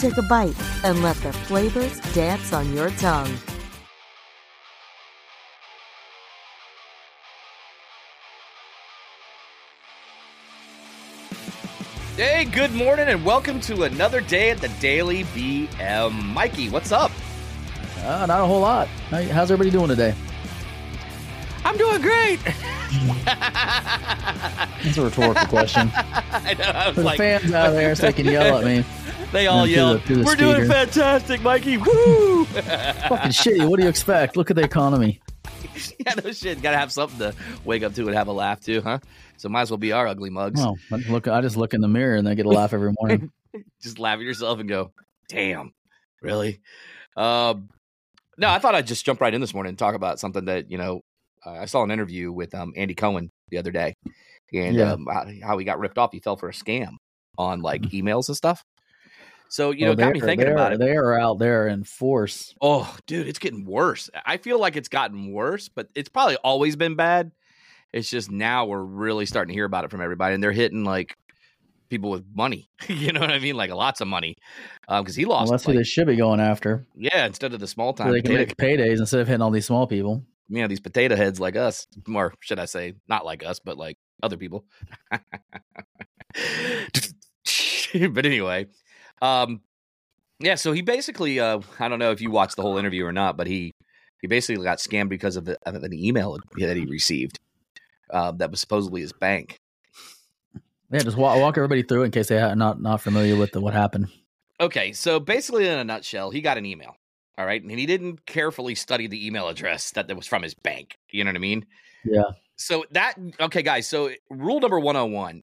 take a bite, and let the flavors dance on your tongue. Hey, good morning, and welcome to another day at the Daily BM. Mikey, what's up? Uh, not a whole lot. How's everybody doing today? I'm doing great. That's a rhetorical question. I know. I was For the like, fans out there, so they can yell at me. they all through the- yelled, the "We're doing fantastic, Mikey! Woo!" Fucking shitty. What do you expect? Look at the economy. yeah, no shit. Got to have something to wake up to and have a laugh to, huh? So might as well be our ugly mugs. Oh, I look. I just look in the mirror and I get a laugh every morning. Just laugh at yourself and go, "Damn, really?" Um, no, I thought I'd just jump right in this morning and talk about something that you know. Uh, I saw an interview with um, Andy Cohen the other day, and Yeah. um, how, how he got ripped off. He fell for a scam on like emails and stuff. So you know, Well, got me thinking about it. They are out there in force. Oh, dude, it's getting worse. I feel like it's gotten worse, but it's probably always been bad. It's just now we're really starting to hear about it from everybody, and they're hitting like people with money. you know what I mean? Like lots of money, um, because he Well, lost. that's who like- they should be going after. yeah, instead of the small So time they can make paydays instead of hitting all these small people. you know, these potato heads like us, or should I say, not like us, but like other people. but anyway, um, yeah. So he basically, uh, I don't know if you watched the whole interview or not, but he he basically got scammed because of, the, of an email that he received uh, that was supposedly his bank. Yeah, just walk, walk everybody through in case they are not not familiar with the, what happened. Okay, so basically, in a nutshell, he got an email. All right, and he didn't carefully study the email address that was from his bank. You know what I mean? Yeah. So that okay, guys. So rule number one hundred and one,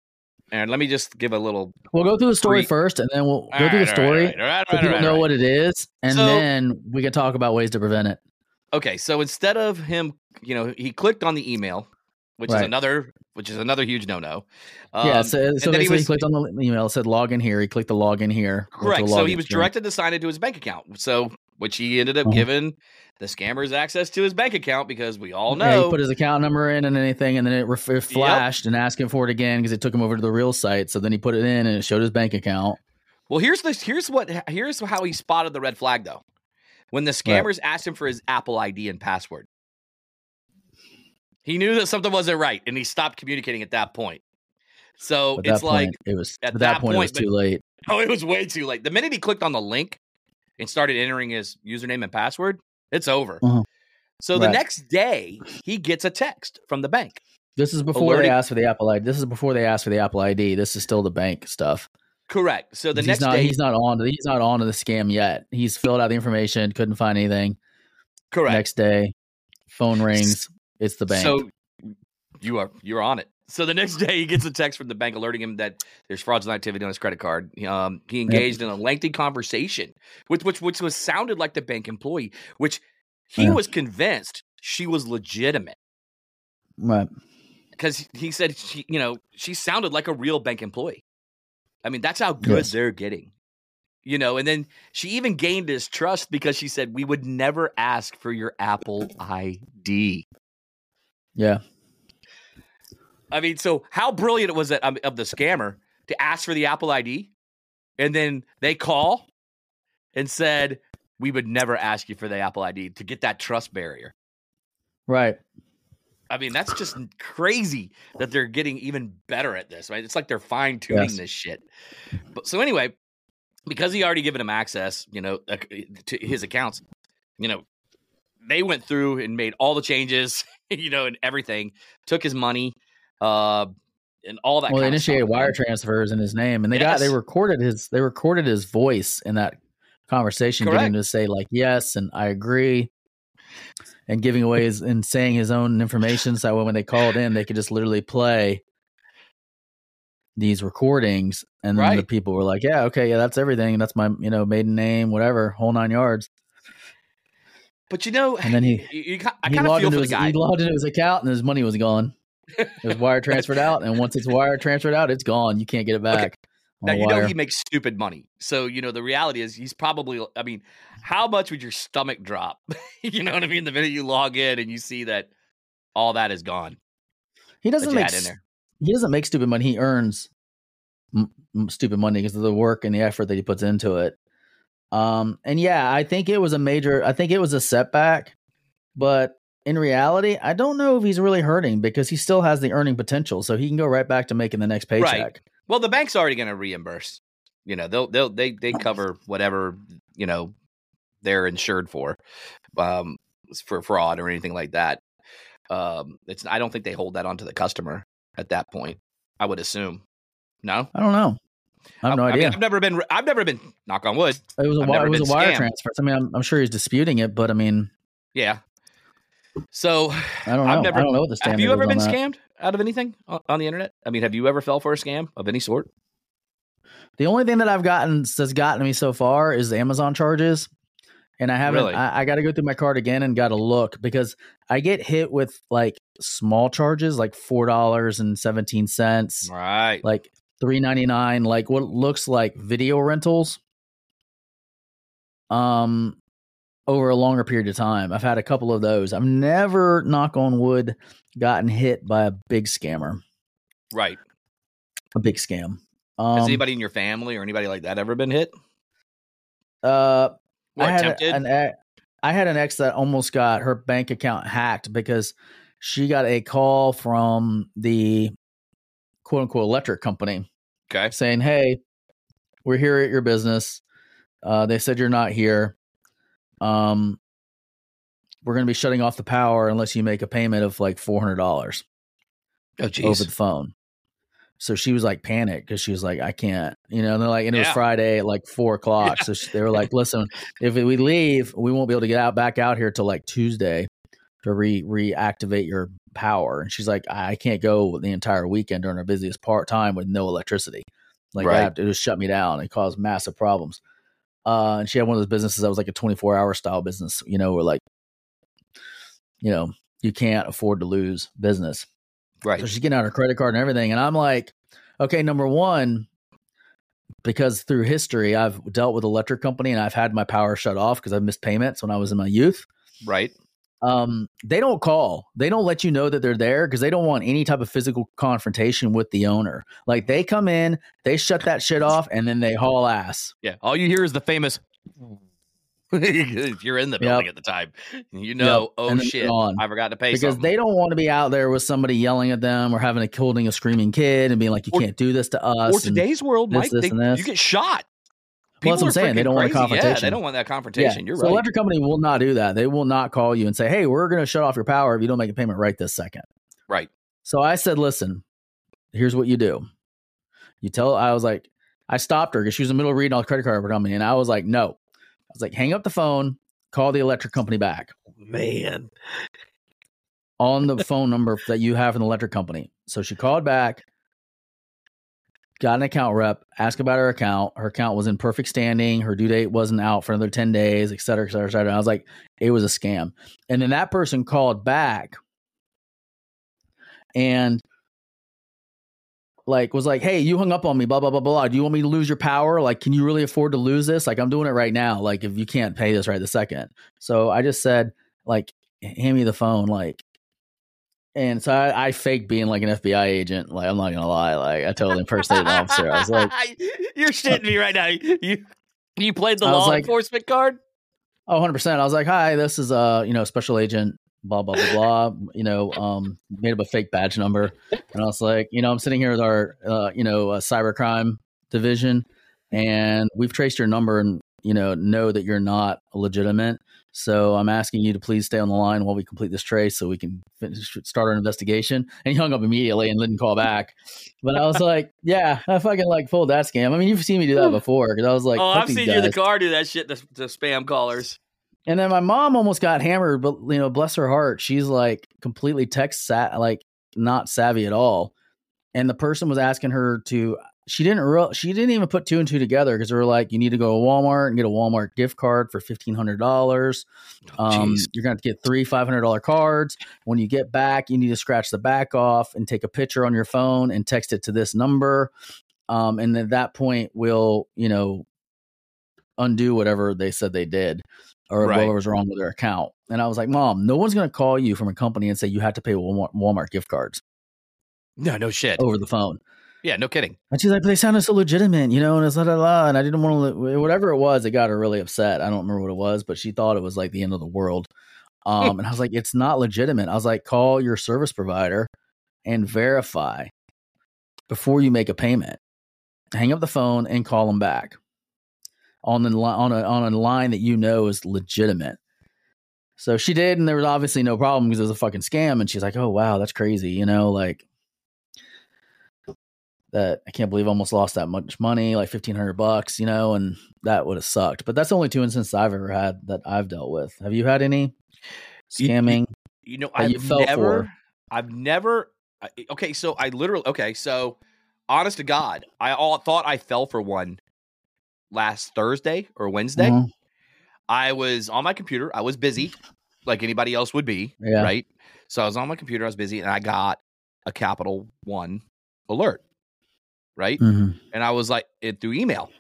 and let me just give a little. We'll go through the story first, and then we'll go All through right, the all right, story right, right, so people know what it is, and So- then we can talk about ways to prevent it. Okay, so instead of him, you know, he clicked on the email, which is another, which is another huge no-no. yeah, Um, so, so then he basically he was- clicked on the email, said log in here. He clicked the log in here. Correct. So he was directed to sign into his bank account. So which he ended up Mhm. giving the scammers access to his bank account because we all Yeah, know he put his account number in and anything, and then it, ref- it flashed and asked him for it again because it took him over to the real site. So then he put it in and it showed his bank account. Well, here's this. Here's what. Here's how he spotted the red flag, though. When the scammers asked him for his Apple ID and password, he knew that something wasn't right, and he stopped communicating at that point. So But it's that like, it was at at that, that point, it was point, too late. oh, it was way too late. The minute he clicked on the link and started entering his username and password, it's over. Uh-huh. So the next day, he gets a text from the bank. This is before Alerting- they asked for the Apple ID. This is before they asked for the Apple ID. This is still the bank stuff. Correct. So the he's next not day, he's not on to he's not on to the scam yet. He's filled out the information, couldn't find anything. correct. Next day, phone rings. It's the bank. So you are you're on it. So the next day, he gets a text from the bank alerting him that there's fraudulent activity on his credit card. Um, he engaged in a lengthy conversation, which which which was sounded like the bank employee, which he Yeah. was convinced she was legitimate right. because he said she, you know, she sounded like a real bank employee. I mean, that's how good Yes. they're getting. You know, and then she even gained his trust because she said, We would never ask for your Apple ID. Yeah. I mean, so how brilliant it was that um, of the scammer to ask for the Apple ID, and then they call and said, "We would never ask you for the Apple ID to get that trust barrier." Right. I mean, that's just crazy that they're getting even better at this, right? It's like they're fine tuning Yes. this shit. But so anyway, because he already given him access, you know, uh, to his accounts, you know, they went through and made all the changes, you know, and everything, took his money, uh, and all that. well, they initiated wire transfers in his name, and they got they recorded his they recorded his voice in that conversation, getting him to say like yes and I agree, and giving away his and saying his own information, so that when they called in, they could just literally play these recordings, and then the Right. people were like, "Yeah, okay, yeah, that's everything. That's my you know maiden name, whatever, whole nine yards." But you know, And then he you, you, I he kind of logged feel for the his guy. he logged into his account, and his money was gone. It was wire transferred out, and once it's wire transferred out, it's gone. You can't get it back. on Now you know he makes stupid money. So you know the reality is he's probably. I mean, how much would your stomach drop? you know what I mean? The minute you log in and you see that all that is gone. he doesn't make in there. he doesn't make stupid money. He earns m- m- stupid money because of the work and the effort that he puts into it. Um, and yeah, I think it was a major. I think it was a setback, but in reality, I don't know if he's really hurting because he still has the earning potential, so he can go right back to making the next paycheck. Right. Well, the bank's already going to reimburse. You know, they'll they'll they they cover whatever you know they're insured for, um, for fraud or anything like that. Um, it's I don't think they hold that onto the customer at that point. I would assume. No, I don't know. I have no I idea. I've never been. I've never been. Knock on wood. it was a I've it was a wire scammed. transfer. I mean, I'm, I'm sure he's disputing it, but I mean, Yeah. So, I don't know. I've never- I don't know what the have you ever been scammed out of anything on, the internet? I mean, have you ever fell for a scam of any sort? The only thing that I've gotten that's gotten me so far is the Amazon charges. And I haven't Really? I, I gotta go through my card again and gotta look because I get hit with like small charges like four dollars and seventeen cents, Right. like three ninety nine, like what looks like video rentals. Um over a longer period of time. I've had a couple of those. I've never, knock on wood, gotten hit by a big scammer. Right. A big scam. Um, Has anybody in your family or anybody like that ever been hit uh or I had attempted? an ex, I had an ex that almost got her bank account hacked because she got a call from the quote unquote electric company okay. saying, "Hey, we're here at your business. Uh, they said you're not here. Um, we're going to be shutting off the power unless you make a payment of like four hundred dollars Oh, over the phone." So she was like panicked because she was like, "I can't," you know. And they're like, and it was Friday at like four o'clock. Yeah. So she, they were like, "Listen, if we leave, we won't be able to get out back out here till like Tuesday to re reactivate your power." And she's like, "I can't go the entire weekend during our busiest part time with no electricity. Like Right. that, it just shut me down. It caused massive problems." Uh, and she had one of those businesses that was like a twenty four hour style business, you know, where like, you know, you can't afford to lose business. Right. So she's getting out her credit card and everything. And I'm like, okay, number one, because through history, I've dealt with electric company and I've had my power shut off because I've missed payments when I was in my youth. Right. Um, they don't call. They don't let you know that they're there because they don't want any type of physical confrontation with the owner. Like they come in, they shut that shit off, and then they haul ass. Yeah. All you hear is the famous. if you're in the building at the time, you know, Yep. oh shit. I forgot to pay Because something. they don't want to be out there with somebody yelling at them or having a holding a screaming kid and being like, "You Or- can't do this to us." or today's world, this, Mike, this, they, you get shot. Well, that's what I'm saying. They don't want a crazy. Yeah, they don't want that confrontation. You're right. so right. electric company will not do that. They will not call you and say, "Hey, we're going to shut off your power if you don't make a payment right this second. Right. So I said, "Listen, here's what you do. You tell." I was like, I stopped her because she was in the middle of reading all the credit card company, and I was like, "No." I was like, "Hang up the phone, call the electric company back oh, Man. on the phone number that you have in the electric company." So she called back. Got an account rep, asked about her account. Her account was in perfect standing. Her due date wasn't out for another 10 days, et cetera, et cetera, et cetera. And I was like, it was a scam. And then that person called back and like was like, hey, you hung up on me, blah, blah, blah, blah. Do you want me to lose your power? Like, can you really afford to lose this? Like, I'm doing it right now. Like, if you can't pay this right the second. So I just said, like, hand me the phone. Like, and so I, I faked being like an FBI agent. Like, I'm not gonna lie. Like, I totally impersonated an officer. I was like, You're shitting me right now. You you played the law like- enforcement card? Oh, 100%. I was like, hi, this is, uh, you know, special agent, blah, blah, blah, blah. You know, um, made up a fake badge number. And I was like, you know, I'm sitting here with our, uh, you know, uh, cybercrime division, and we've traced your number and, you know, know that you're not legitimate. So I'm asking you to please stay on the line while we complete this trace so we can finish, start our investigation. And he hung up immediately and didn't call back. But I was like, yeah, I fucking like pulled that scam. I mean, you've seen me do that before because I was like, oh, I've seen you in the car do that shit to, to spam callers. And then my mom almost got hammered, but you know, bless her heart, she's like completely tech sat like not savvy at all. and the person was asking her to she didn't real she didn't even put two and two together because they were like you need to go to walmart and get a walmart gift card for $1500 Oh, um, jeez. you're going to get three $500 cards when you get back you need to scratch the back off and take a picture on your phone and text it to this number um, and at that point we'll you know undo whatever they said they did or Right. whatever was wrong with their account and i was like mom no one's going to call you from a company and say you have to pay walmart, walmart gift cards no, no shit. over the phone Yeah, no kidding. and she's like, but they sounded so legitimate, you know, and it's la la la. And I didn't want to, whatever it was, it got her really upset. I don't remember what it was, but she thought it was like the end of the world. Um, and I was like, it's not legitimate. I was like, call your service provider and verify before you make a payment. Hang up the phone and call them back on the on a on a line that you know is legitimate. So she did, and there was obviously no problem because it was a fucking scam. And she's like, "Oh wow, that's crazy," you know, like that. I can't believe I almost lost that much money, like fifteen hundred bucks, you know, and that would have sucked. But that's the only two instances I've ever had that I've dealt with. Have you had any You- you- scamming? You know, I've you fell never, for? I've never. Okay, so I literally. Okay, so honest to God, I all thought I fell for one last Thursday or Wednesday. Mhm. I was on my computer. I was busy, like anybody else would be. Yeah. Right. So I was on my computer. I was busy, and I got a Capital One alert. Right. Mhm. and I was like it through email,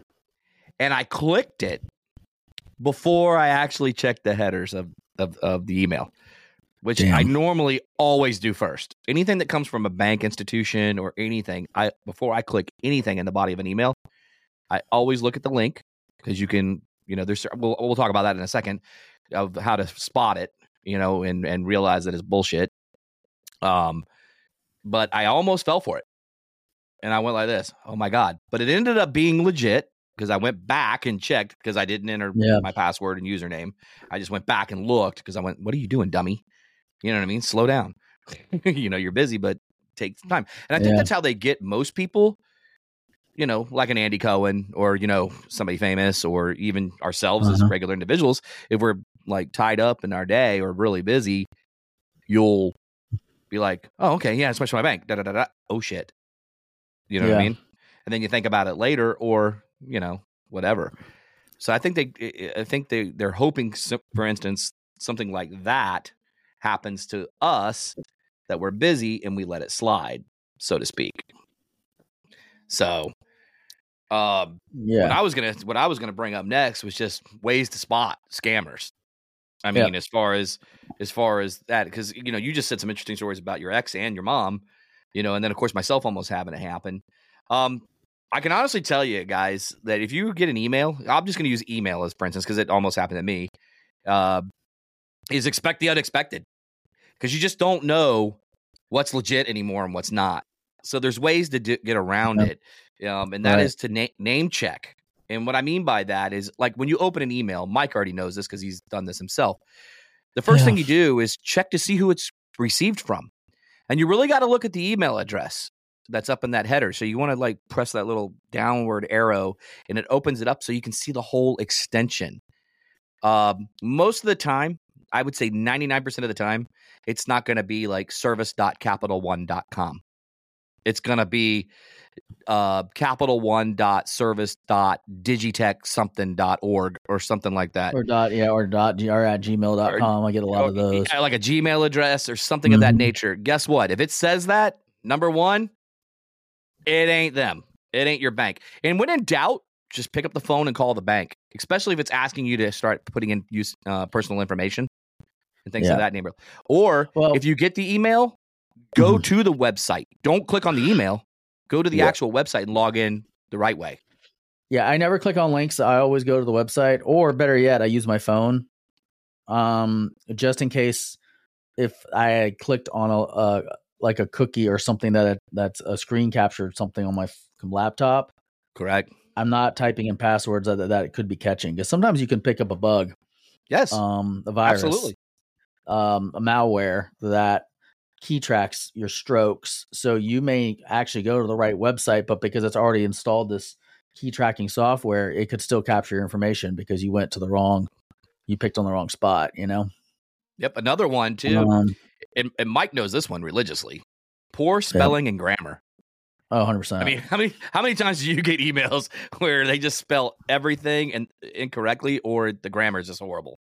and I clicked it before I actually checked the headers of of, of the email, which I normally always do first. Anything that comes from a bank institution or anything, I before I click anything in the body of an email, I always look at the link because you can, you know, there's we'll we'll talk about that in a second of how to spot it, you know, and and realize that it's bullshit. Um, but I almost fell for it and I went like this. Oh my god! But it ended up being legit because I went back and checked because I didn't enter Yeah. my password and username. I just went back and looked because I went, "What are you doing, dummy?" You know what I mean? Slow down. you know you're busy, but take some time. And I think Yeah. that's how they get most people. You know, like an Andy Cohen or you know somebody famous or even ourselves as Uh-huh. regular individuals. If we're like tied up in our day or really busy, you'll be like, "Oh, okay, yeah, it's much my bank." Da da da da. Oh shit. You know what I mean? And then you think about it later, or you know, whatever. So I think they, I think they, they're hoping, for instance, something like that happens to us that we're busy and we let it slide, so to speak. So, um, what Yeah. I was gonna what I was gonna bring up next was just ways to spot scammers. I Yeah. mean, as far as as far as that, because you know, you just said some interesting stories about your ex and your mom, you know, and then of course myself almost having it happen. Um, I can honestly tell you guys that if you get an email, I'm just gonna use email as for instance because it almost happened to me. Uh, is expect the unexpected because you just don't know what's legit anymore and what's not. So there's ways to do, get around Yep. it, um, and that is Right. to na- name check. And what I mean by that is like when you open an email, Mike already knows this because he's done this himself. The first Yeah. thing you do is check to see who it's received from. And you really got to look at the email address that's up in that header. So you want to like press that little downward arrow and it opens it up so you can see the whole extension. Um, most of the time, I would say 99% of the time, it's not going to be like service.capital1.com. It's going to be uh, capital one dot service dot digitech something dot org or something like that. Or dot, yeah, or dot, gr at gmail dot com. I get a lot of those. like a Gmail address or something of that Mhm. nature. Guess what? If it says that, number one, it ain't them. It ain't your bank. And when in doubt, just pick up the phone and call the bank, especially if it's asking you to start putting in use uh, personal information and things Yeah. of that nature. Or Well- if you get the email, go Mhm. to the website. Don't click on the email. Go to the Yeah. actual website and log in the right way. Yeah, I never click on links. I always go to the website, or better yet, I use my phone, um, just in case if I clicked on a, a like a cookie or something that that's a screen captured something on my laptop. Correct. I'm not typing in passwords that that it could be catching because sometimes you can pick up a bug, Yes. um, a virus, absolutely. um, a malware that key tracks your strokes. So you may actually go to the right website, but because it's already installed this key tracking software, it could still capture your information because you went to the wrong, you picked on the wrong spot. You know, Yep. Another one too. Um, and, and Mike knows this one religiously. Poor spelling and grammar. Oh, 100 percent. I mean, how many how many times do you get emails where they just spell everything and incorrectly, or the grammar is just horrible?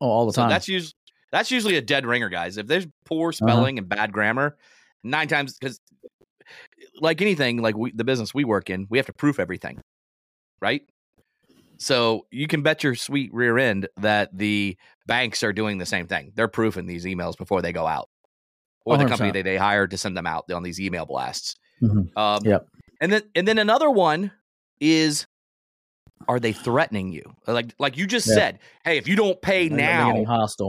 oh, all the So time. that's usually that's usually a dead ringer, guys. If there's Uh-huh. poor spelling and bad grammar, nine times because like anything, like we, the business we work in, we have to proof everything, right? So you can bet your sweet rear end that the banks are doing the same thing. They're proofing these emails before they go out, or the company that they hired to send them out on these email blasts. Mhm. Um, Yep. And then and then another one is, are they threatening you? Like like you just Yeah. said, hey, if you don't pay They're now,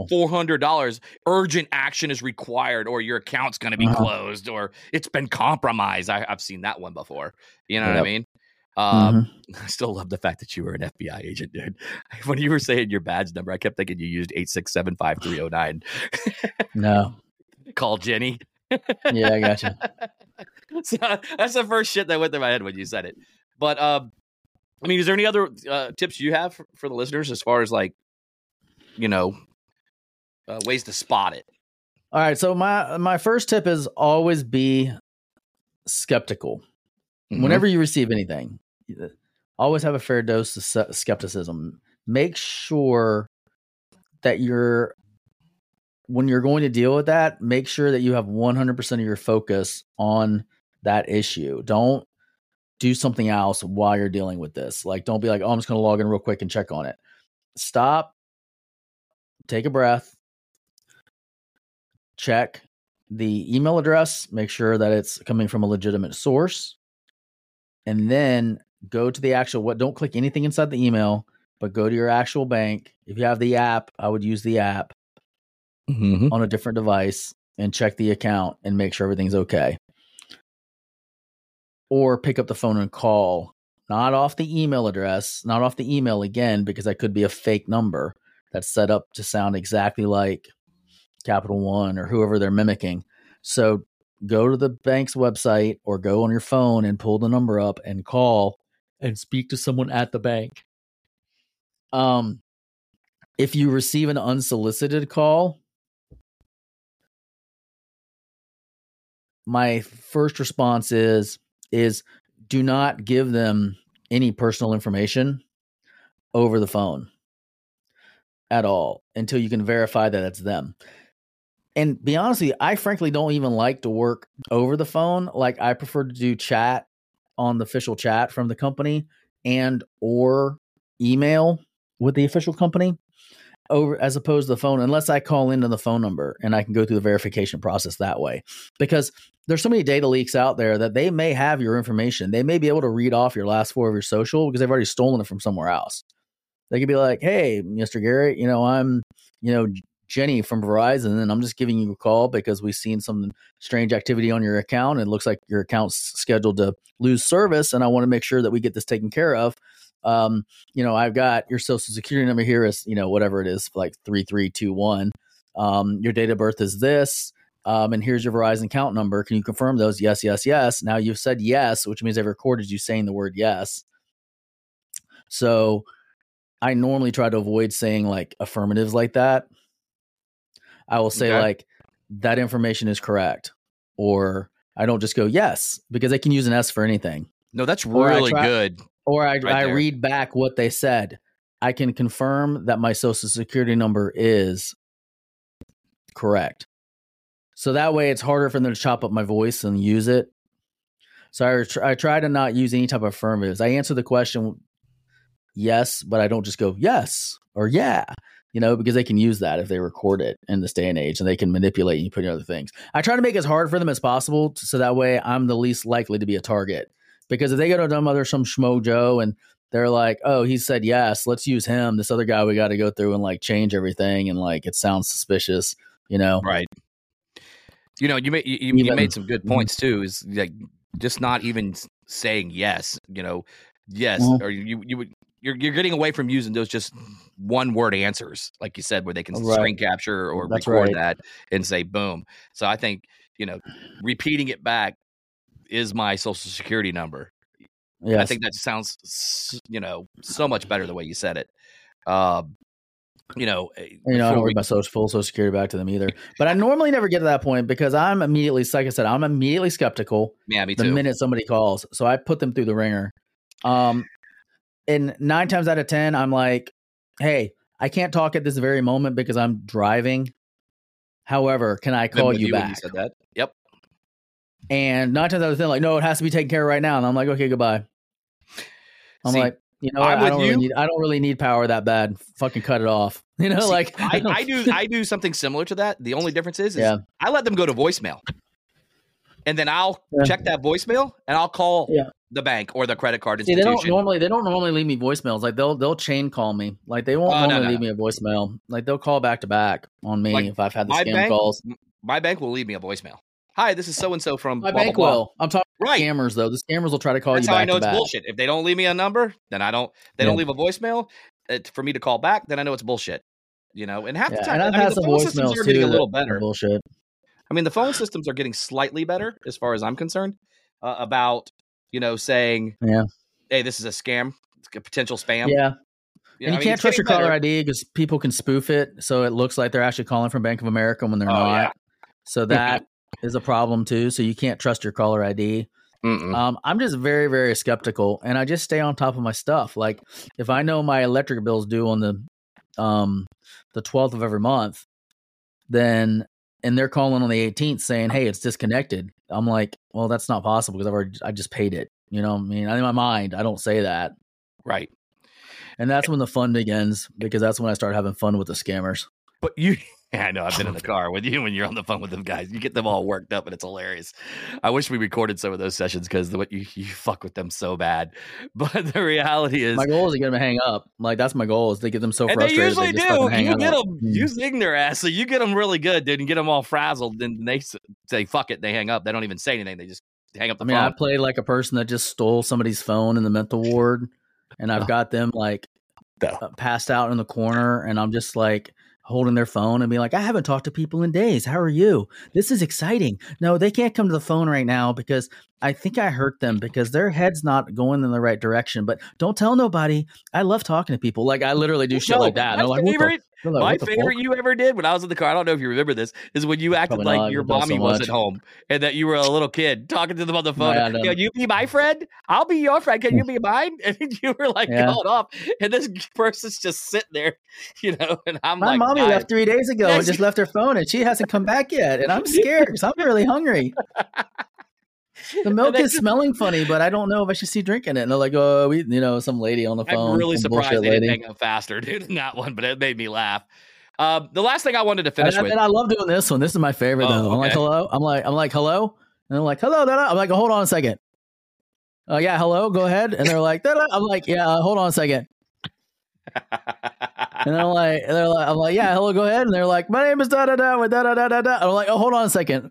four hundred dollars, urgent action is required, or your account's going to be Uh-huh. closed, or it's been compromised. I, I've seen that one before. You know what I mean? Um, Mhm. I still love the fact that you were an FBI agent, dude. When you were saying your badge number, I kept thinking you used eight six seven five three zero nine. No. Call Jenny. Yeah, I gotcha. so that's the first shit that went through my head when you said it. But um, I mean, is there any other uh, tips you have for, for the listeners as far as like, you know, uh, ways to spot it? All right. So my my first tip is always be skeptical. Mhm. Whenever you receive anything, always have a fair dose of skepticism. Make sure that you're when you're going to deal with that, make sure that you have 100% of your focus on that issue. Don't do something else while you're dealing with this. Like don't be like, "Oh, I'm just going to log in real quick and check on it." Stop. Take a breath. Check the email address, make sure that it's coming from a legitimate source and then go to the actual what don't click anything inside the email but go to your actual bank if you have the app i would use the app Mhm. on a different device and check the account and make sure everything's okay or pick up the phone and call not off the email address not off the email again because that could be a fake number that's set up to sound exactly like capital one or whoever they're mimicking so go to the bank's website or go on your phone and pull the number up and call and speak to someone at the bank. Um, if you receive an unsolicited call, my first response is is do not give them any personal information over the phone at all until you can verify that it's them and be honest with you, I frankly don't even like to work over the phone. Like I prefer to do chat on the official chat from the company and or email with the official company over as opposed to the phone unless I call into the phone number and I can go through the verification process that way. Because there's so many data leaks out there that they may have your information. They may be able to read off your last four of your social because they've already stolen it from somewhere else. They could be like, "Hey, Mr. Garrett, you know, I'm, you know, Jenny from Verizon, and I'm just giving you a call because we've seen some strange activity on your account. It looks like your account's scheduled to lose service, and I want to make sure that we get this taken care of. Um, you know, I've got your social security number here is, you know, whatever it is, like three three two one. Um, your date of birth is this. Um, and here's your Verizon account number. Can you confirm those? Yes, yes, yes. Now you've said yes, which means I've recorded you saying the word yes. So I normally try to avoid saying like affirmatives like that. I will say Okay. like that information is correct, or I don't just go yes because they can use an S for anything. No, that's really try- good. Or I, Right I read back what they said. I can confirm that my social security number is correct. So that way it's harder for them to chop up my voice and use it. So I, tr- I try to not use any type of affirmatives. I answer the question yes, but I don't just go yes or yeah, you know, because they can use that if they record it in this day and age and they can manipulate and put in other things. I try to make it as hard for them as possible so that way I'm the least likely to be a target. Because if they go to some other some schmo Joe and they're like, oh, he said yes, let's use him. This other guy we got to go through and like change everything and like it sounds suspicious, you know. Right. You know, you made you, you Even- made some good Mhm. points too. Is like just not even saying yes. You know, yes, Mhm. or you you would you're you're getting away from using those just one word answers, like you said, where they can Right. screen capture or That's record right. that and say boom. So I think you know, repeating it back is my social security number. Yeah, I think that sounds you know so much better the way you said it. Um, you know, eh, You know, I don't read my social, full social security back to them either. But I normally never get to that point because I'm immediately, like I said, I'm immediately skeptical yeah, me too. the minute somebody calls. So I put them through the ringer. Um, and nine times out of ten, I'm like, "Hey, I can't talk at this very moment because I'm driving. However, can I call you when back?" said that. Yep. And nine times out of ten, like, no, it has to be taken care of right now. And I'm like, okay, goodbye. I'm See, like, you know, I'm? I don't really you. need, I don't really need power that bad. Fucking cut it off. You know, See, like I, don't- I do I do something similar to that. The only difference is, is Yeah. I let them go to voicemail. And then I'll Yeah. check that voicemail and I'll call Yeah. the bank or the credit card See, they institution. don't normally they don't normally leave me voicemails. Like they'll they'll chain call me. Like they won't Oh, normally no, leave me a voicemail. Like they'll call back to back on me Like, if I've had the scam bank- calls. My bank will leave me a voicemail. Hi, this is so and so from My blah, blah, bank blah. will. I'm talking Right. scammers though. The scammers will try to call That's you how back I know it's back. bullshit. If they don't leave me a number, then I don't. They don't leave a voicemail uh, for me to call back. Then I know it's bullshit. You know, and half Yeah, the time, I've I mean, had the some phone systems voicemails are getting too. a little better. Bullshit. I mean, the phone systems are getting slightly better as far as I'm concerned uh, about you know saying, Yeah. hey, this is a scam, it's a potential spam. Yeah. You and know, you I mean, can't trust your getting caller. ID because people can spoof it, so it looks like they're actually calling from Bank of America when they're Oh, not. yeah. So that is a problem too. So you can't trust your caller ID. Um, I'm just very, very skeptical, and I just stay on top of my stuff. Like if I know my electric bill's due on the um the 12th of every month, then and they're calling on the 18th saying, "Hey, it's disconnected." I'm like, "Well, that's not possible because I've already I just paid it." You know, what I mean, in my mind, I don't say that, right. and that's when the fun begins because that's when I start having fun with the scammers. But you, I know I've been in the car with you when you're on the phone with them guys. You get them all worked up, and it's hilarious. I wish we recorded some of those sessions because what you you fuck with them so bad. But the reality is, My goal is to get them to hang up. Like that's my goal is to get them so and they frustrated. usually just fucking do. You up. get them, Mm. you zing their ass, so you get them really good, dude, and get them all frazzled. Then they say fuck it, they hang up. They don't even say anything. They just hang up the I mean, I phone. played like a person that just stole somebody's phone in the mental ward, and I've got them like uh, passed out in the corner, and I'm just like holding their phone and being like, "I haven't talked to people in days. How are you? This is exciting." No, they can't come to the phone right now because I think I hurt them because their head's not going in the right direction. But don't tell nobody. I love talking to people. Like I literally do shit No, like that. They're like, favorite, like, my the fuck? favorite you ever did when I was in the car. I don't know if you remember this. Is when you acted Probably like not, your does so mommy wasn't home and that you were a little kid talking to them on the phone. Yeah, Can you be my friend? I'll be your friend. Can you be mine? And you were like Yeah. going off, and this person's just sitting there, you know. And I'm My like, mommy left three days ago and just left her phone, and she hasn't come back yet. And I'm scared because I'm really hungry the milk is smelling funny, but I don't know if I should see drinking it. And they're like, oh, we, you know, some lady on the phone. I'm really surprised they lady. didn't hang up faster, dude, in that one, but it made me laugh. Um, the last thing I wanted to finish and, with, and I love doing this one. This is my favorite oh, though. Okay. I'm like, hello. I'm like, I'm like, hello, and they're like, hello. I'm like, hold on a second. Uh, yeah, hello. Go ahead. And they're like, da-da. I'm like, yeah, uh, hold on a second. and I'm like, they're like, I'm like, yeah, hello, go ahead. And they're like, my name is da da da da da da da. I'm like, oh, hold on a second.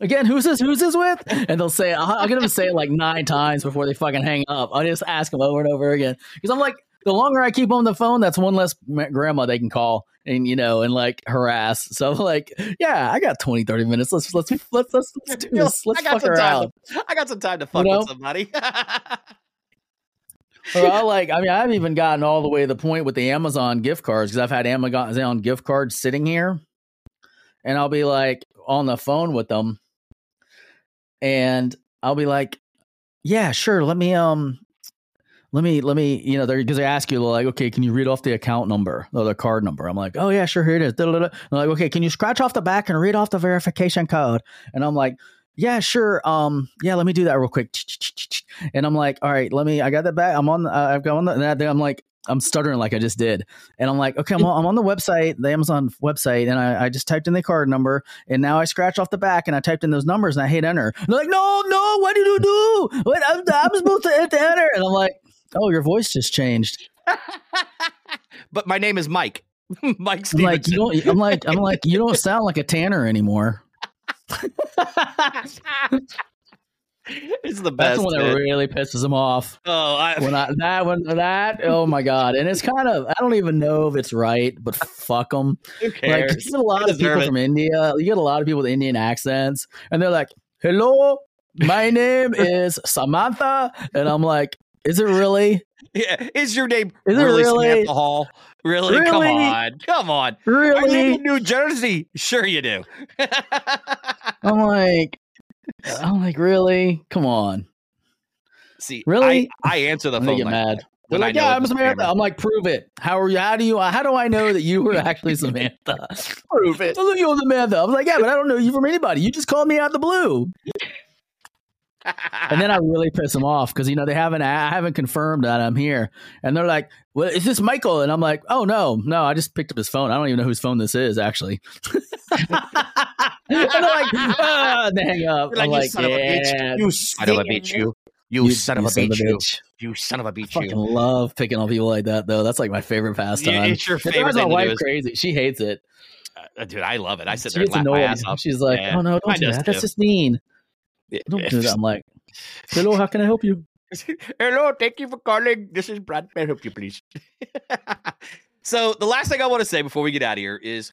Again, who's this? Who's this with? And they'll say, I'll, I'll get them to say it like nine times before they fucking hang up. I'll just ask them over and over again because I'm like, the longer I keep on the phone, that's one less grandma they can call and you know and like harass. So I'm like, yeah, I got 20, 30 minutes. Let's let's let's let's, let's do this. Let's I got fuck some time. around. To, I got some time to fuck know? with somebody. Or I like, I mean, I've even gotten all the way to the point with the Amazon gift cards because I've had Amazon gift cards sitting here, and I'll be like on the phone with them, and I'll be like, "Yeah, sure. Let me um, let me let me you know they're because they ask you like, okay, can you read off the account number or the card number? I'm like, oh yeah, sure, here it is. They're like, okay, can you scratch off the back and read off the verification code? And I'm like. Yeah, sure. Um, yeah, let me do that real quick. And I'm like, all right, let me. I got that back. I'm on. Uh, I've got on the. and I'm like, I'm stuttering like I just did, and I'm like, okay, I'm on, I'm on the website, the Amazon website, and I, I just typed in the card number, and now I scratch off the back, and I typed in those numbers, and I hit enter. And they're like, no, no, what did you do? What I'm, I'm supposed to hit enter, and I'm like, oh, your voice just changed. but my name is Mike. Mike I'm like, you don't. I'm like, I'm like, you don't sound like a Tanner anymore. it's the That's best. the one that really pisses him off. oh, I, when I that one that oh my god, and it's kind of I don't even know if it's right, but fuck them. who Like cares? you get a lot of people it. from India. You get a lot of people with Indian accents, and they're like, "Hello, my name is Samantha," and I'm like, "Is it really?" Yeah, is your name Is it really, really? Samantha Hall? Really? Come on, come on. I live Really? in New Jersey. Sure, you do. I'm like, I'm like, really? Come on. See, Really? I, I answer the I'm phone get like mad. when like, know yeah, I'm Samantha. I'm like, prove it. How are you? How do you? How do I know that you were actually Samantha? prove it. Doesn't you Samantha? I was like, yeah, but I don't know you from anybody. You just called me out of the blue. And then I really piss them off because you know they haven't I haven't confirmed that I'm here, and they're like, "Well, is this Michael?" And I'm like, "Oh no, no, I just picked up his phone. I don't even know whose phone this is actually." and they're like, ah, and they hang up. You're I'm like, like, you son of a bitch. yeah, You son of a bitch, you. You, son of a bitch, you. You son of a I bitch, fucking you. love picking on people like that though. That's like my favorite pastime. Yeah, it's your It favorite drives my thing to wife do. Is, crazy. She hates it. uh, dude, I love it. I sit She there and gets laugh my ass off. She's like, Yeah. "Oh no, don't Mine do does that. That's just mean. Don't do that." I'm like, "Hello, how can I help you?" Hello, thank you for calling. This is Brad. May I help you, please? so, the last thing I want to say before we get out of here is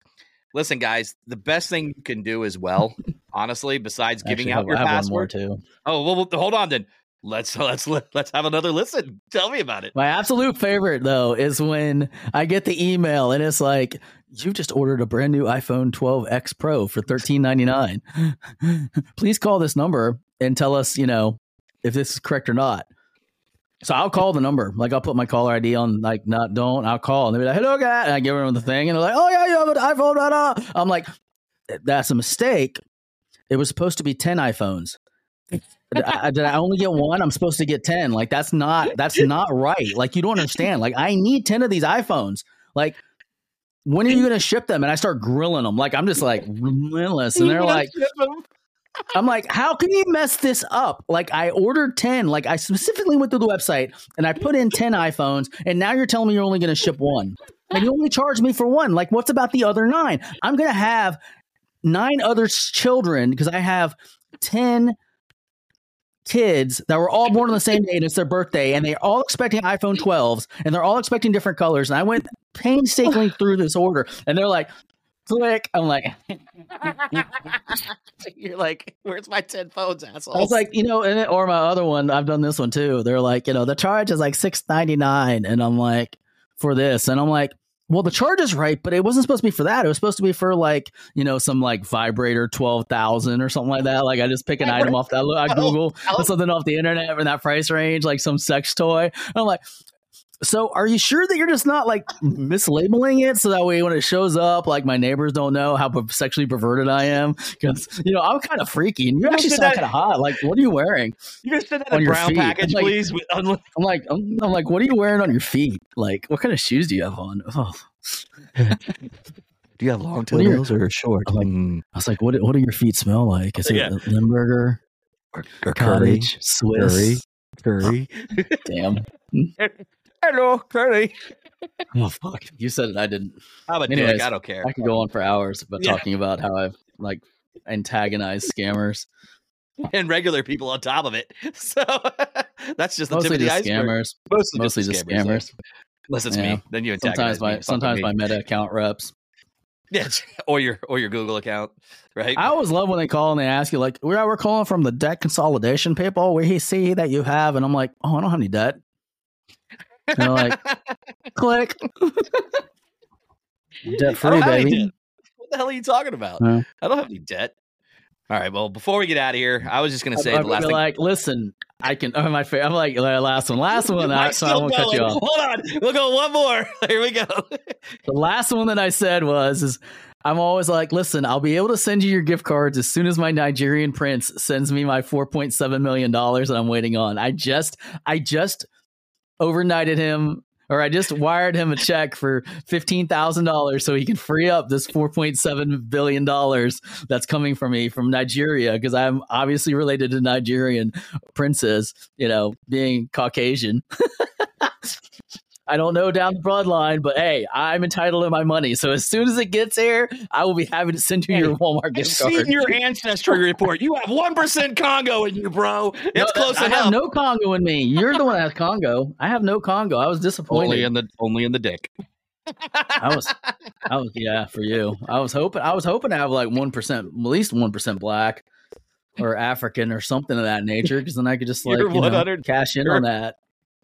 listen, guys, the best thing you can do as well, honestly, besides giving Actually, out I your I have one more password. too. Oh, well, well, hold on then. Let's let's let's have another listen. Tell me about it. My absolute favorite though is when I get the email and it's like, "You just ordered a brand new iPhone 12X Pro for 13.99. Please call this number and tell us, you know, if this is correct or not." So I'll call the number. Like I'll put my caller ID on. Like not don't. I'll call and they'll be like, "Hello, guy," and I give them the thing, and they're like, "Oh yeah, you have an iPhone." Blah, blah. I'm like, "That's a mistake. It was supposed to be 10 iPhones." Did, I, did I only get one? I'm supposed to get 10. Like that's not that's not right. Like you don't understand. Like I need 10 of these iPhones. Like when are you going to ship them? And I start grilling them. Like I'm just like relentless. And they're like, I'm like, how can you mess this up? Like I ordered 10. Like I specifically went to the website and I put in 10 iPhones and now you're telling me you're only going to ship one. And you only charge me for one. Like what's about the other 9? I'm going to have nine other children because I have 10 kids that were all born on the same day and it's their birthday and they're all expecting iPhone 12s and they're all expecting different colors. And I went painstakingly through this order and they're like, click. I'm like, You're like, where's my 10 phones, asshole? I was like, you know, or my other one, I've done this one too. They're like, you know, the charge is like six ninety nine, and I'm like, for this, and I'm like, well, the charge is right, but it wasn't supposed to be for that. It was supposed to be for like, you know, some like vibrator twelve thousand or something like that. Like I just pick an item off that. I oh, Google oh. something off the internet in that price range, like some sex toy. And I'm like. So, are you sure that you're just not like mislabeling it so that way when it shows up, like my neighbors don't know how sexually perverted I am? Because you know I'm kind of freaky, and you You actually sound kind of hot. Like, what are you wearing? you can send that on a brown feet. package, Like- please. With unli- I'm like, I'm, I'm like, what are you wearing on your feet? Like, what kind of shoes do you have on? Oh. Do you have long What your- toenails or short? I'm like- Mm, I was like, what? What do your feet smell like? Is it Yeah. Limburger, or, or curry? cottage, Swiss? Curry. Damn. Hello, curry. Oh fuck! You said it. I didn't. How about Anyways, dick? I don't care. I could go on for hours about Yeah. talking about how I've like antagonized scammers. and regular people on top of it. So that's just the Mostly tip of the just iceberg. scammers. Mostly, Mostly just, just scammers. though. scammers. Unless it's Yeah. me, then you Sometimes my me. Sometimes my meta account reps. yeah, or your or your Google account, right? I always love when they call and they ask you like, "We're we're calling from the debt consolidation people. We see that you have," and I'm like, "Oh, I don't have any debt." And they're like, "Click, debt I free, don't have any baby." debt. What the hell are you talking about? Huh? I don't have any debt. All right. Well, before we get out of here, I was just going to say I'm the last thing. like, listen, I can. Oh, my fa- I'm like the last one, last one. I, so I won't cut you off. Hold on. We'll go one more. Here we go. The last one that I said was, "Is I'm always like, listen, I'll be able to send you your gift cards as soon as my Nigerian prince sends me my 4.7 million dollars that I'm waiting on. I just, I just overnighted him." Or I just wired him a check for fifteen thousand dollars so he can free up this four point seven billion dollars that's coming from me from Nigeria because I'm obviously related to Nigerian princes, you know, being Caucasian. I don't know down the broad line, but hey, I'm entitled to my money. So as soon as it gets here, I will be happy to send you your Walmart gift I've gift seen card. your ancestry report. You have one percent Congo in you, bro. It's No, close I enough. have no Congo in me. You're the one that has Congo. I have no Congo. I was disappointed. only in the only in the dick. I was, I was, yeah, for you. I was hoping, I was hoping to have like one percent, at least one percent black or African or something of that nature, because then I could just like You're know, cash in on that.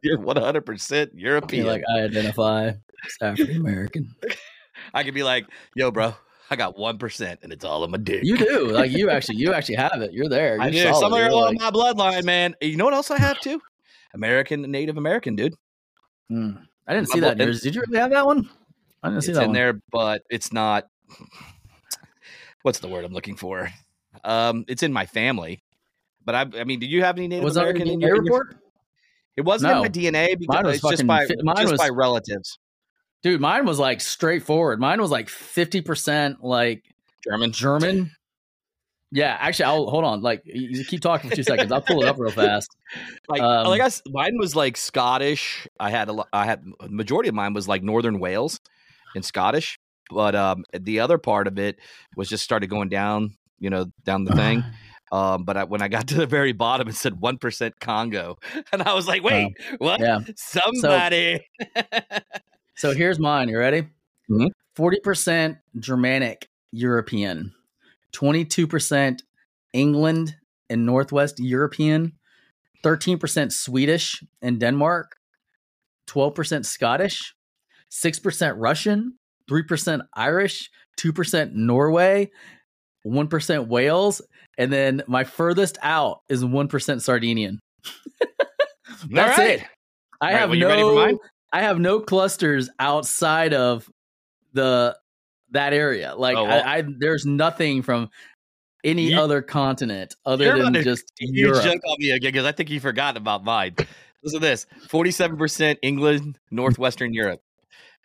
You're 100 percent European. feel like I identify as African American. I could be like, "Yo, bro, I got one percent, and it's all in my dick." You do like you actually you actually have it. You're there. I You're do. solid. Somewhere You're along like- my bloodline, man. You know what else I have too? American, Native American, dude. Hmm. I didn't My see that. in blood-. Did you really have that one? I didn't see in that one. there, but it's not. What's the word I'm looking for? Um, it's in my family, but I, I mean, do you have any Native Was American in in in your- report? It wasn't in my DNA because it's just by mine just was- by relatives. Dude, mine was like straightforward. Mine was like fifty percent like German. German. Yeah, actually, I'll hold on. Like, keep talking for two seconds. I'll pull it up real fast. Like, Um, like I, mine was like Scottish. I had a, I had majority of mine was like Northern Wales and Scottish, but um, the other part of it was just started going down, you know, down the thing. Um, but I, when I got to the very bottom, it said one percent Congo, and I was like, wait, what? Yeah. Somebody. So here's mine. You ready? Mhm. 40% Germanic European, 22% England and Northwest European, 13% Swedish and Denmark, 12% Scottish, 6% Russian, 3% Irish, 2% Norway, 1% Wales, and then my furthest out is 1% Sardinian. That's right. it. I right, have well, you ready for no? I have no clusters outside of the that area. Like Oh, well. I, I there's nothing from any You- other continent other than just You Europe. joke on me again because I think you forgot about mine. Listen to this: forty-seven percent England, Northwestern Europe,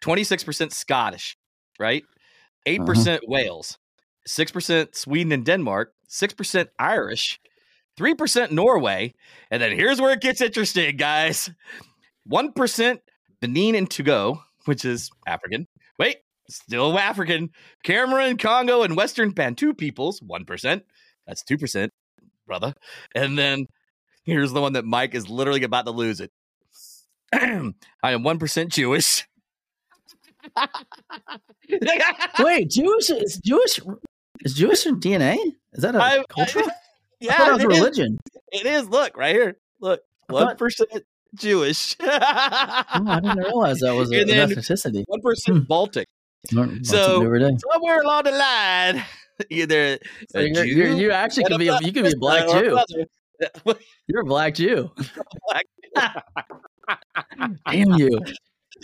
twenty-six percent Scottish, right? Uh-huh. 8 percent Wales, six percent Sweden and Denmark, six percent Irish, three percent Norway, and then here's where it gets interesting, guys: one percent Benin and Togo, which is African. Wait, still African. Cameroon, Congo, and Western Bantu peoples, one percent. That's two percent, brother. And then here's the one that Mike is literally about to lose it. I am one percent Jewish. Wait, Jewish is Jewish is Jewish in DNA? Is that a I- culture? I, yeah, it a is. religion. It is. Look right here. Look, one percent Jewish. Oh, I didn't realize that was a, And an ethnicity. One percent hmm. Baltic. Learn- learn So- something every day. Somewhere along the line, either So a you're, Jew you're, you actually could be a, you could be a black Jew. You're a black Jew. Damn you.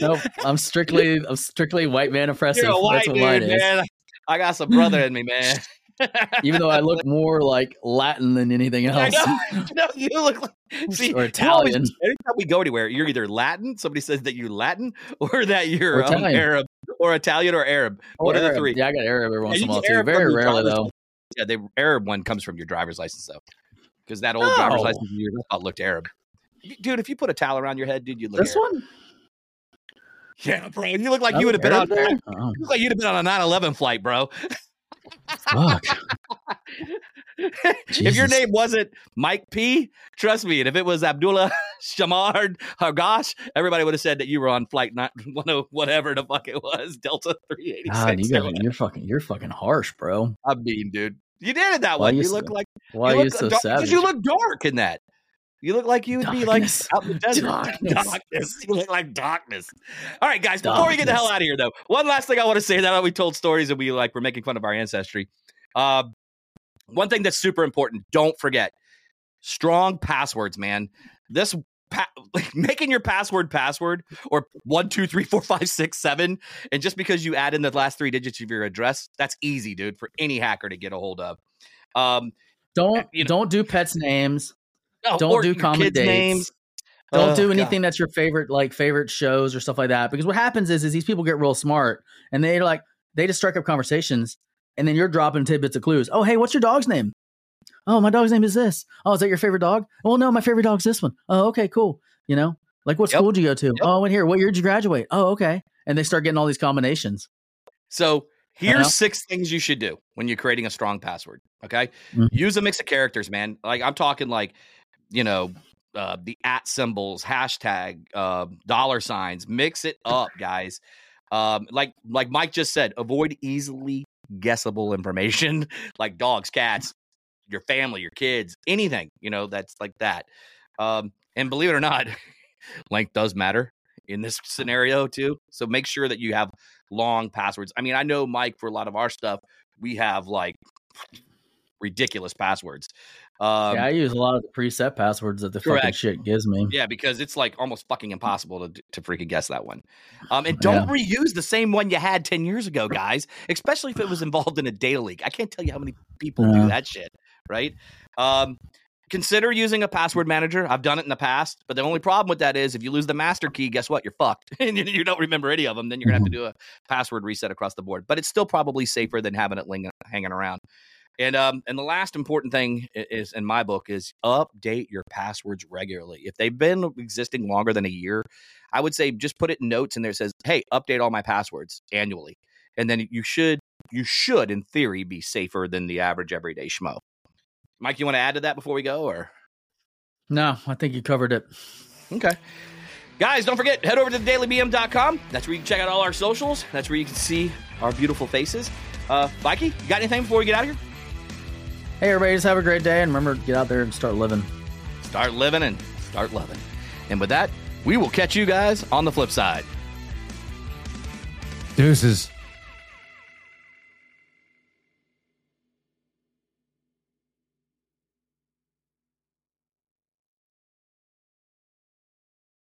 Nope. I'm strictly I'm strictly white man oppressive. You're a white That's what dude, mine is. man. I got some brother in me, man. Even though I look more like Latin than anything else. know. No, you look like see, Or always- Italian. anytime we go anywhere, you're either Latin. Somebody says that you're Latin, or that you're Or um, Arab, or Italian, or Arab. Or One of the three. Yeah, I got Arab every once in a while too. Very rarely though. Yeah, the Arab one comes from your driver's license, though, because that old driver's license looked Arab. Dude, if you put a towel around your head, dude, you look This Arab. one? Yeah, bro. You look like you would have been on. There? Uh-uh. You look like you'd have been on a 9/11 flight, bro. fuck. if your name wasn't Mike P, trust me, and if it was Abdullah Shamard Hargosh, everybody would have said that you were on flight not one oh whatever the fuck it was, Delta three eighty you six. got, you're fucking you're fucking harsh, bro. I mean, dude, you did it that Why way. you You so- look like Why you are you look so dark- savage? you look dark in that. You look like you would be like Darkness. out in the desert. Darkness. Darkness. You look like darkness. All right, guys. Before we get the hell out of here, though, one last thing I want to say. Now that we told stories and we like we're making fun of our ancestry. Uh, one thing that's super important. Don't forget strong passwords, man. This pa- like making your password password or one two three four five six seven, and just because you add in the last three digits of your address, that's easy, dude, for any hacker to get a hold of. Um, don't you know- don't do pets names. No, Don't do common dates. names. Don't Oh, do God. anything that's your favorite, like favorite shows or stuff like that. Because what happens is, is these people get real smart and they're like, they just strike up conversations, and then you're dropping tidbits of clues. Oh, hey, what's your dog's name? Oh, my dog's name is this. Oh, is that your favorite dog? Well, no, my favorite dog's this one. Oh, okay, cool. You know, like what Yep. school did you go to? Yep. Oh, and here, what year did you graduate? Oh, okay. And they start getting all these combinations. So here's six things you should do when you're creating a strong password. Okay, Mhm. use a mix of characters, man. Like I'm talking like, you know, uh, the at symbols, hashtag, uh, dollar signs. Mix it up, guys. Um, like like Mike just said, avoid easily guessable information like dogs, cats, your family, your kids, anything you know that's like that. Um, and believe it or not, length does matter in this scenario too. So make sure that you have long passwords. I mean, I know Mike for a lot of our stuff, we have like ridiculous passwords. Um, yeah, I use a lot of the preset passwords that the correct. fucking shit gives me. Yeah, because it's like almost fucking impossible to to freaking guess that one. Um, and don't yeah. reuse the same one you had ten years ago, guys. Especially if it was involved in a data leak. I can't tell you how many people yeah. do that shit. Right. Um, consider using a password manager. I've done it in the past, but the only problem with that is if you lose the master key, guess what? You're fucked, and you don't remember any of them. Then you're gonna have to mm-hmm. do a password reset across the board. But it's still probably safer than having it ling- hanging around. And um, and the last important thing is in my book is update your passwords regularly. If they've been existing longer than a year, I would say just put it in notes in there says, "Hey, update all my passwords annually," and then you should you should in theory be safer than the average everyday schmo. Mike, you want to add to that before we go, or no? I think you covered it. Okay. Guys, don't forget, head over to dailybm.com. That's where you can check out all our socials. That's where you can see our beautiful faces. Uh, Mikey, you got anything before we get out of here? Hey, everybody, just have a great day and remember get out there and start living. Start living and start loving. And with that, we will catch you guys on the flip side. Deuces.